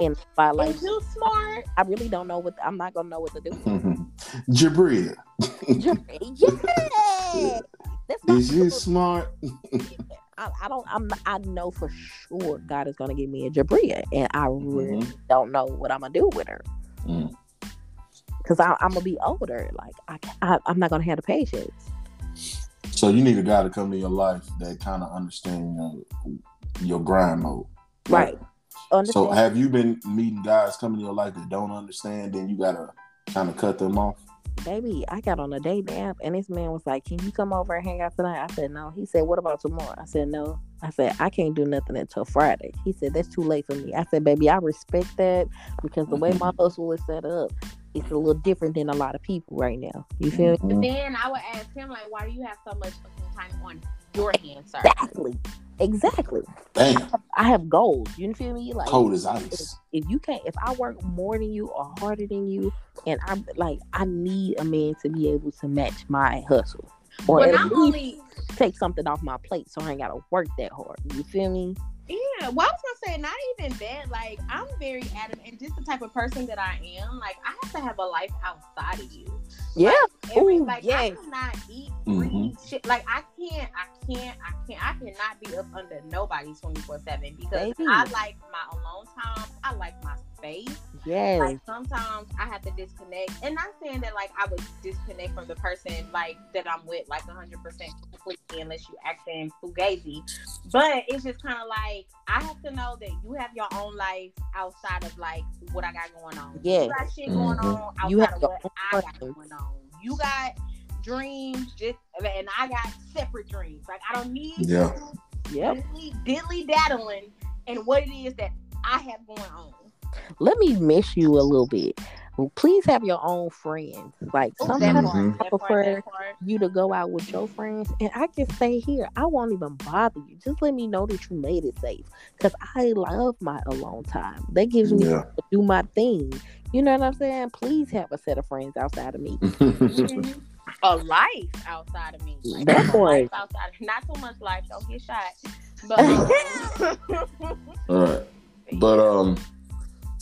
and the spotlight. Is you smart? I really don't know what I'm not gonna know what to do. <laughs> Jabria, yeah, <laughs> that's my is you smart? I, I don't. I'm. I know for sure God is gonna give me a Jabria, and I really Mhm. don't know what I'm gonna do with her Mm. because I'm gonna be older. Like I, I, I'm not gonna have the patience. So you need a guy to come to your life that kind of understand your, your grind mode. Right. So have you been meeting guys coming to your life that don't understand? Then you gotta kind of cut them off. Baby, I got on a dating app, and this man was like, "Can you come over and hang out tonight?" I said, "No." He said, "What about tomorrow?" I said, "No." I said, "I can't do nothing until Friday." He said, "That's too late for me." I said, "Baby, I respect that because the way my hustle is set up, it's a little different than a lot of people right now. You feel me?" Mhm. Then I would ask him like, why do you have so much fucking time on your hands, sir? Exactly. Exactly. Damn, I have goals. You feel me? Like cold as ice. if you can't if I work more than you or harder than you and I'm like I need a man to be able to match my hustle. Or But at not least only take something off my plate so I ain't gotta work that hard. You feel me? Yeah, well, I was gonna say not even that. Like, I'm very adamant, and just the type of person that I am. Like, I have to have a life outside of you. Yeah. Every, Ooh, like, I yes. cannot eat, breathe, mm-hmm. shit. Like, I can't, I can't, I can't, I cannot be up under nobody 24 seven because Baby. I like my alone time. I like my space. Yes. Like sometimes I have to disconnect, and not saying that like I would disconnect from the person like that I'm with like 100 percent completely unless you acting fugazi. But it's just kind of like I have to know that you have your own life outside of like what I got going on. Yes. you got shit going Mhm. on outside You have of what I got going on. You got dreams, just and I got separate dreams. Like I don't need Yeah. Yep. diddly, diddly daddling and what it is that I have going on. Let me miss you a little bit. Please have your own friends. Like sometimes part, Mhm. I prefer- you to go out with your friends and I can stay here. I won't even bother you. Just let me know that you made it safe. Cause I love my alone time. That gives me Yeah. to do my thing. You know what I'm saying? Please have a set of friends outside of me. <laughs> a life outside of me. Like, That a boy. life outside. Not too much life. Don't get shot. <laughs> But All right. But um, as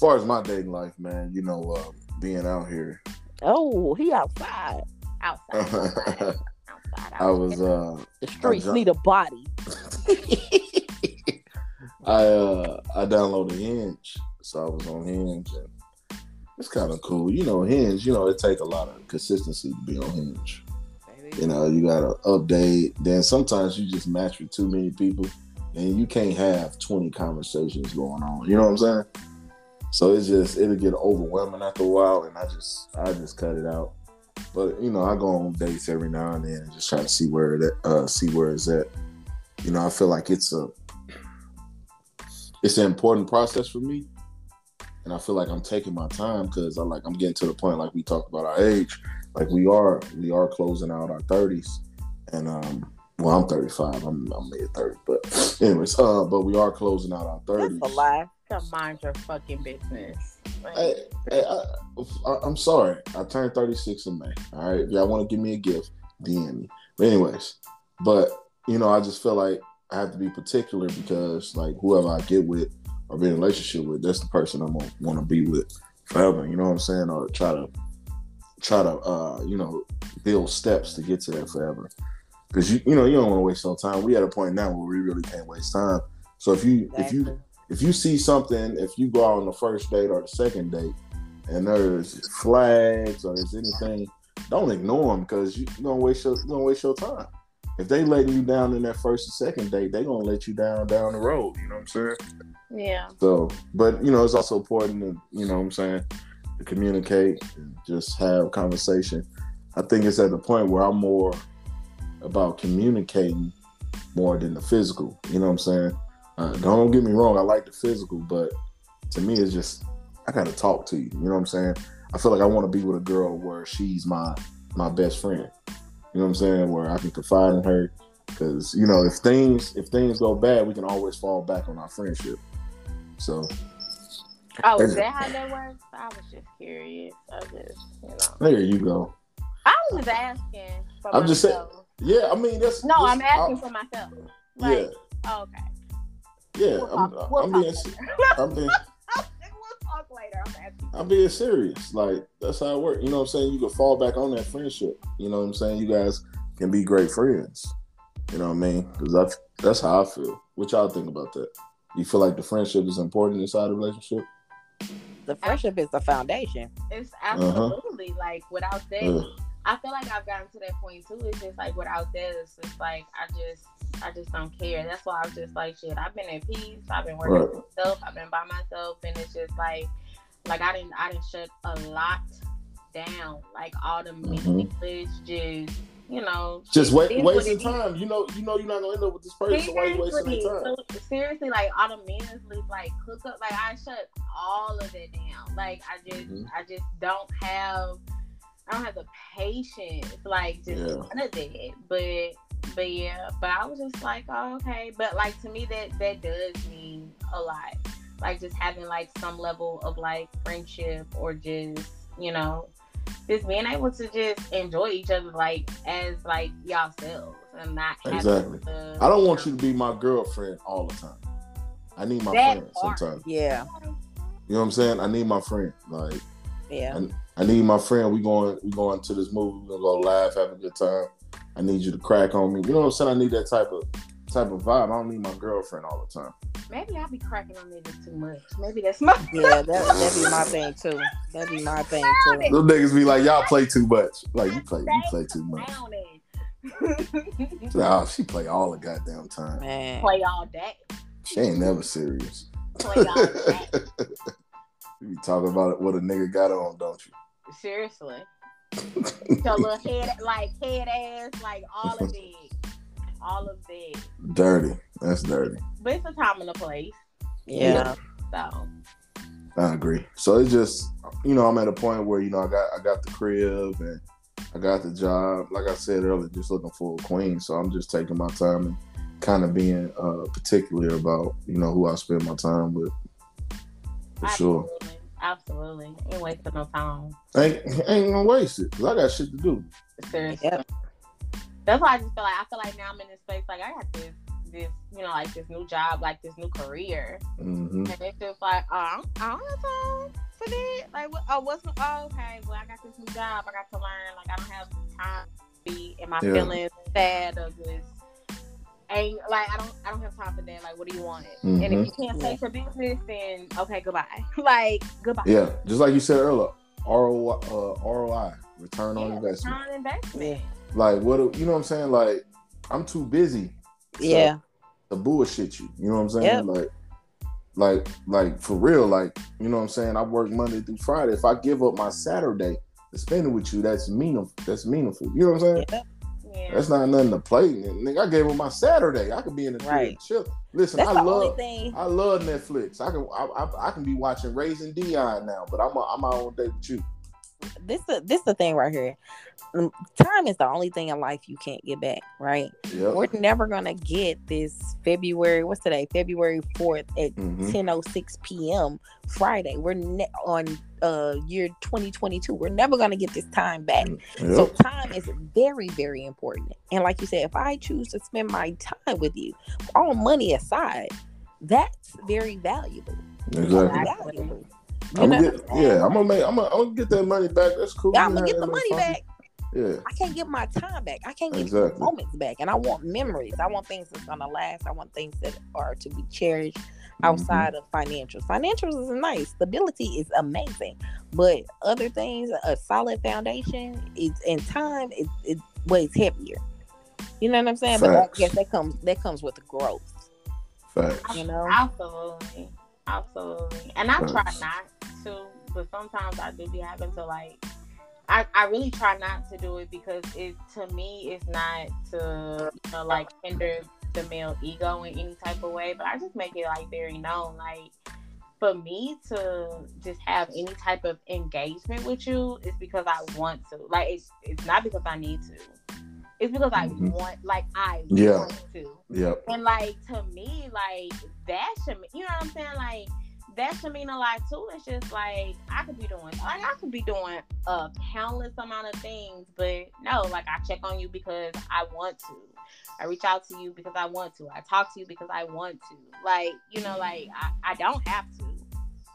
far as my dating life, man, you know, uh, being out here, Oh, he outside. outside, outside, outside. I was uh, The streets ju- need a body. <laughs> I uh, I downloaded Hinge, so I was on Hinge, and it's kind of cool. You know, Hinge, you know, it take a lot of consistency to be on Hinge. You know, you gotta update. Then sometimes you just match with too many people, and you can't have twenty conversations going on. You know what I'm saying? So it's just it'll get overwhelming after a while, and I just I just cut it out. But you know, I go on dates every now and then and just try to see where it uh see where it's at. You know, I feel like it's a it's an important process for me and I feel like I'm taking my time because I'm like I'm getting to the point like we talked about our age, like we are we are closing out our thirties, and um, well I'm 35, I'm I'm mid 30, but <laughs> anyways, uh, but we are closing out our thirties. That's a lie. To mind your fucking business. Like, Hey, hey, I, I'm sorry. I turned 36 in May. All right. If y'all want to give me a gift, DM me. But anyways, but you know, I just feel like I have to be particular because like whoever I get with or be in a relationship with, that's the person I'm gonna want to be with forever. You know what I'm saying? Or try to try to uh, you know, build steps to get to that forever. Because you you know you don't want to waste no time. We at a point now where we really can't waste time. So if you if you if you see something, if you go out on the first date or the second date, and there's flags or there's anything, don't ignore them because you, are gonna waste your you gonna waste your time. If they letting you down in that first and second date, they gonna let you down down the road. You know what I'm saying? yeah. So, but you know, it's also important to you know what I'm saying to communicate, and just have conversation. I think it's at the point where I'm more about communicating more than the physical. You know what I'm saying? Uh, don't get me wrong, I like the physical, but to me, it's just I gotta talk to you. You know what I'm saying? I feel like I want to be with a girl where she's my my best friend. You know what I'm saying? Where I can confide in her, because you know if things if things go bad, we can always fall back on our friendship. So Oh, is that how that works? I was just curious. I just, you know. there you go. I was just asking. For I'm just saying- Yeah, I mean that's No, that's- I'm asking I- for myself. yeah, Like, oh, okay. Yeah. We'll I'm, talk- we'll I'm being. I'm being <laughs> we'll talk later. I'm. I'm being serious. Like that's how it works. You know what I'm saying? You can fall back on that friendship. You know what I'm saying? You guys can be great friends. You know what I mean? Because that's that's how I feel. What y'all think about that? You feel like the friendship is important inside a relationship? The friendship is the foundation. It's Uh-huh. absolutely like without that, Ugh. I feel like I've gotten to that point too. It's just like without this, it's just like I just I just don't care. That's why I'm just like shit. I've been at peace. I've been working Right. myself. I've been by myself, and it's just like like I didn't I didn't shut a lot down. Like all the Mhm. meaningless, just you know, Just wait, wasting time. You know, you know, you're not gonna end up with this person. So why you wasting Seriously, time? so- seriously, like all the meaningless like hook up, like I shut all of it down. Like I just, Mhm. I just don't have, I don't have the patience, like just Yeah. none of that. But, but yeah, but I was just like, oh, okay. But like to me, that that does mean a lot. Like just having like some level of like friendship or just, you know, just being able to just enjoy each other like as like yourselves and not having Exactly. to, I don't want you to be my girlfriend all the time. I need my friend part. sometimes. Yeah, You know what I'm saying? I need my friend. Like yeah. I need my friend. We going we going to this movie. We gonna go laugh, have a good time. I need you to crack on me. You know what I'm saying? I need that type of type of vibe. I don't need my girlfriend all the time. Maybe I'll be cracking on niggas too much. Maybe that's my Yeah, that that'd be my thing too. That'd be my thing too. Those niggas be like, y'all play too much. Like you play, you play too much. down it. She's oh, she play all the goddamn time. Man. Play all day. She ain't never serious. Play all day. <laughs> you be talking about it, what a nigga got on, don't you? Seriously. <laughs> Your little head, like head ass, like all of it. All of it. dirty. That's dirty. But it's a time and a place. Yeah. So I agree. So it's just, you know, I'm at a point where you know I got I got the crib and I got the job. Like I said earlier, just looking for a queen. So I'm just taking my time and kind of being uh, particular about you know who I spend my time with. For sure, absolutely. Absolutely. Ain't wasting no time. ain't ain't gonna waste it 'cause I got shit to do. Seriously. Yep. That's why I just feel like I feel like now I'm in this space like I got this this you know like this new job like this new career hmm and it's just like oh, I, don't, I don't have time for that like what, oh what's oh, okay well I got this new job I got to learn like I don't have time to be in my Yeah. feelings sad or just ain't like I don't I don't have time for that like what do you want and if Mhm. you can't take your business then okay goodbye <laughs> like goodbye Yeah, just like you said earlier, ROI, uh, ROI, return on Yeah, investment. return on investment Like what? do- You know what I'm saying? Like I'm too busy. to- Yeah. to bullshit you. You know what I'm saying? Yep. Like, like, like for real. Like, you know what I'm saying? I work Monday through Friday. If I give up my Saturday to spend it with you, that's meaningful. That's meaningful. You know what I'm saying? Yep. Yeah. That's not nothing to play. Nigga, I gave him my Saturday. I could be in the crib Right. chill. Listen, That's I love. I love Netflix. I can I, I, I can be watching Raising Dion now, but I'm a, I'm out on date with you. This the this the thing right here. Mm, Time is the only thing in life you can't get back. Right. Yep. We're never gonna get this February. What's today? February fourth at Mhm. ten oh six p.m. Friday. We're ne- on uh year twenty twenty two. We're never gonna get this time back. Yep. So time is very, very important. And like you said, if I choose to spend my time with you, all money aside, that's very valuable. exactly. Valuable. I'm know gonna what get, yeah, I'm gonna make I'm gonna, I'm gonna get that money back. That's cool. Yeah, I'm gonna get the money back. Yeah. I can't get my time back. I can't get Exactly. moments back. And I want memories. I want things that's gonna last. I want things that are to be cherished Mm-hmm. outside of financials. Financials is nice. Stability is amazing. But other things, a solid foundation is and time is it weighs heavier. You know what I'm saying? But I guess that comes that comes with growth. Facts. You know? Absolutely. Absolutely. And I try not to, but sometimes I do be having to like I, I really try not to do it because it to me it's not to you know like hinder the male ego in any type of way. But I just make it like very known. Like for me to just have any type of engagement with you is because I want to. Like it's it's not because I need to. It's because I Mhm. want like I Yeah. want to. Yep. And like to me, like that should you know what I'm saying? Like that should mean a lot too. It's just like I could be doing like I could be doing a countless amount of things, but no, like I check on you because I want to. I reach out to you because I want to. I talk to you because I want to. Like, you know, like I, I don't have to.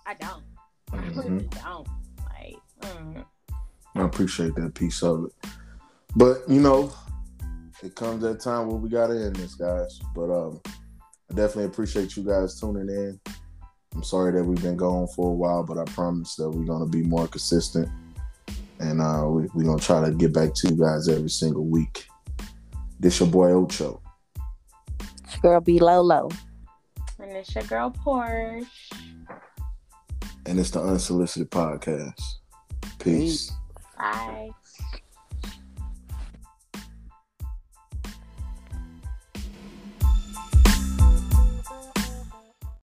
I don't. <laughs> I really Mhm. don't. Like, mm. I appreciate that piece of it. But you know, it comes that time where we gotta end this, guys. But um I definitely appreciate you guys tuning in. I'm sorry that we've been gone for a while, but I promise that we're gonna be more consistent. And uh we, we're gonna try to get back to you guys every single week. This your boy Ocho. Girl B Lolo. and it's your girl Portia. And it's the Unsolicited Podcast. Peace. Bye.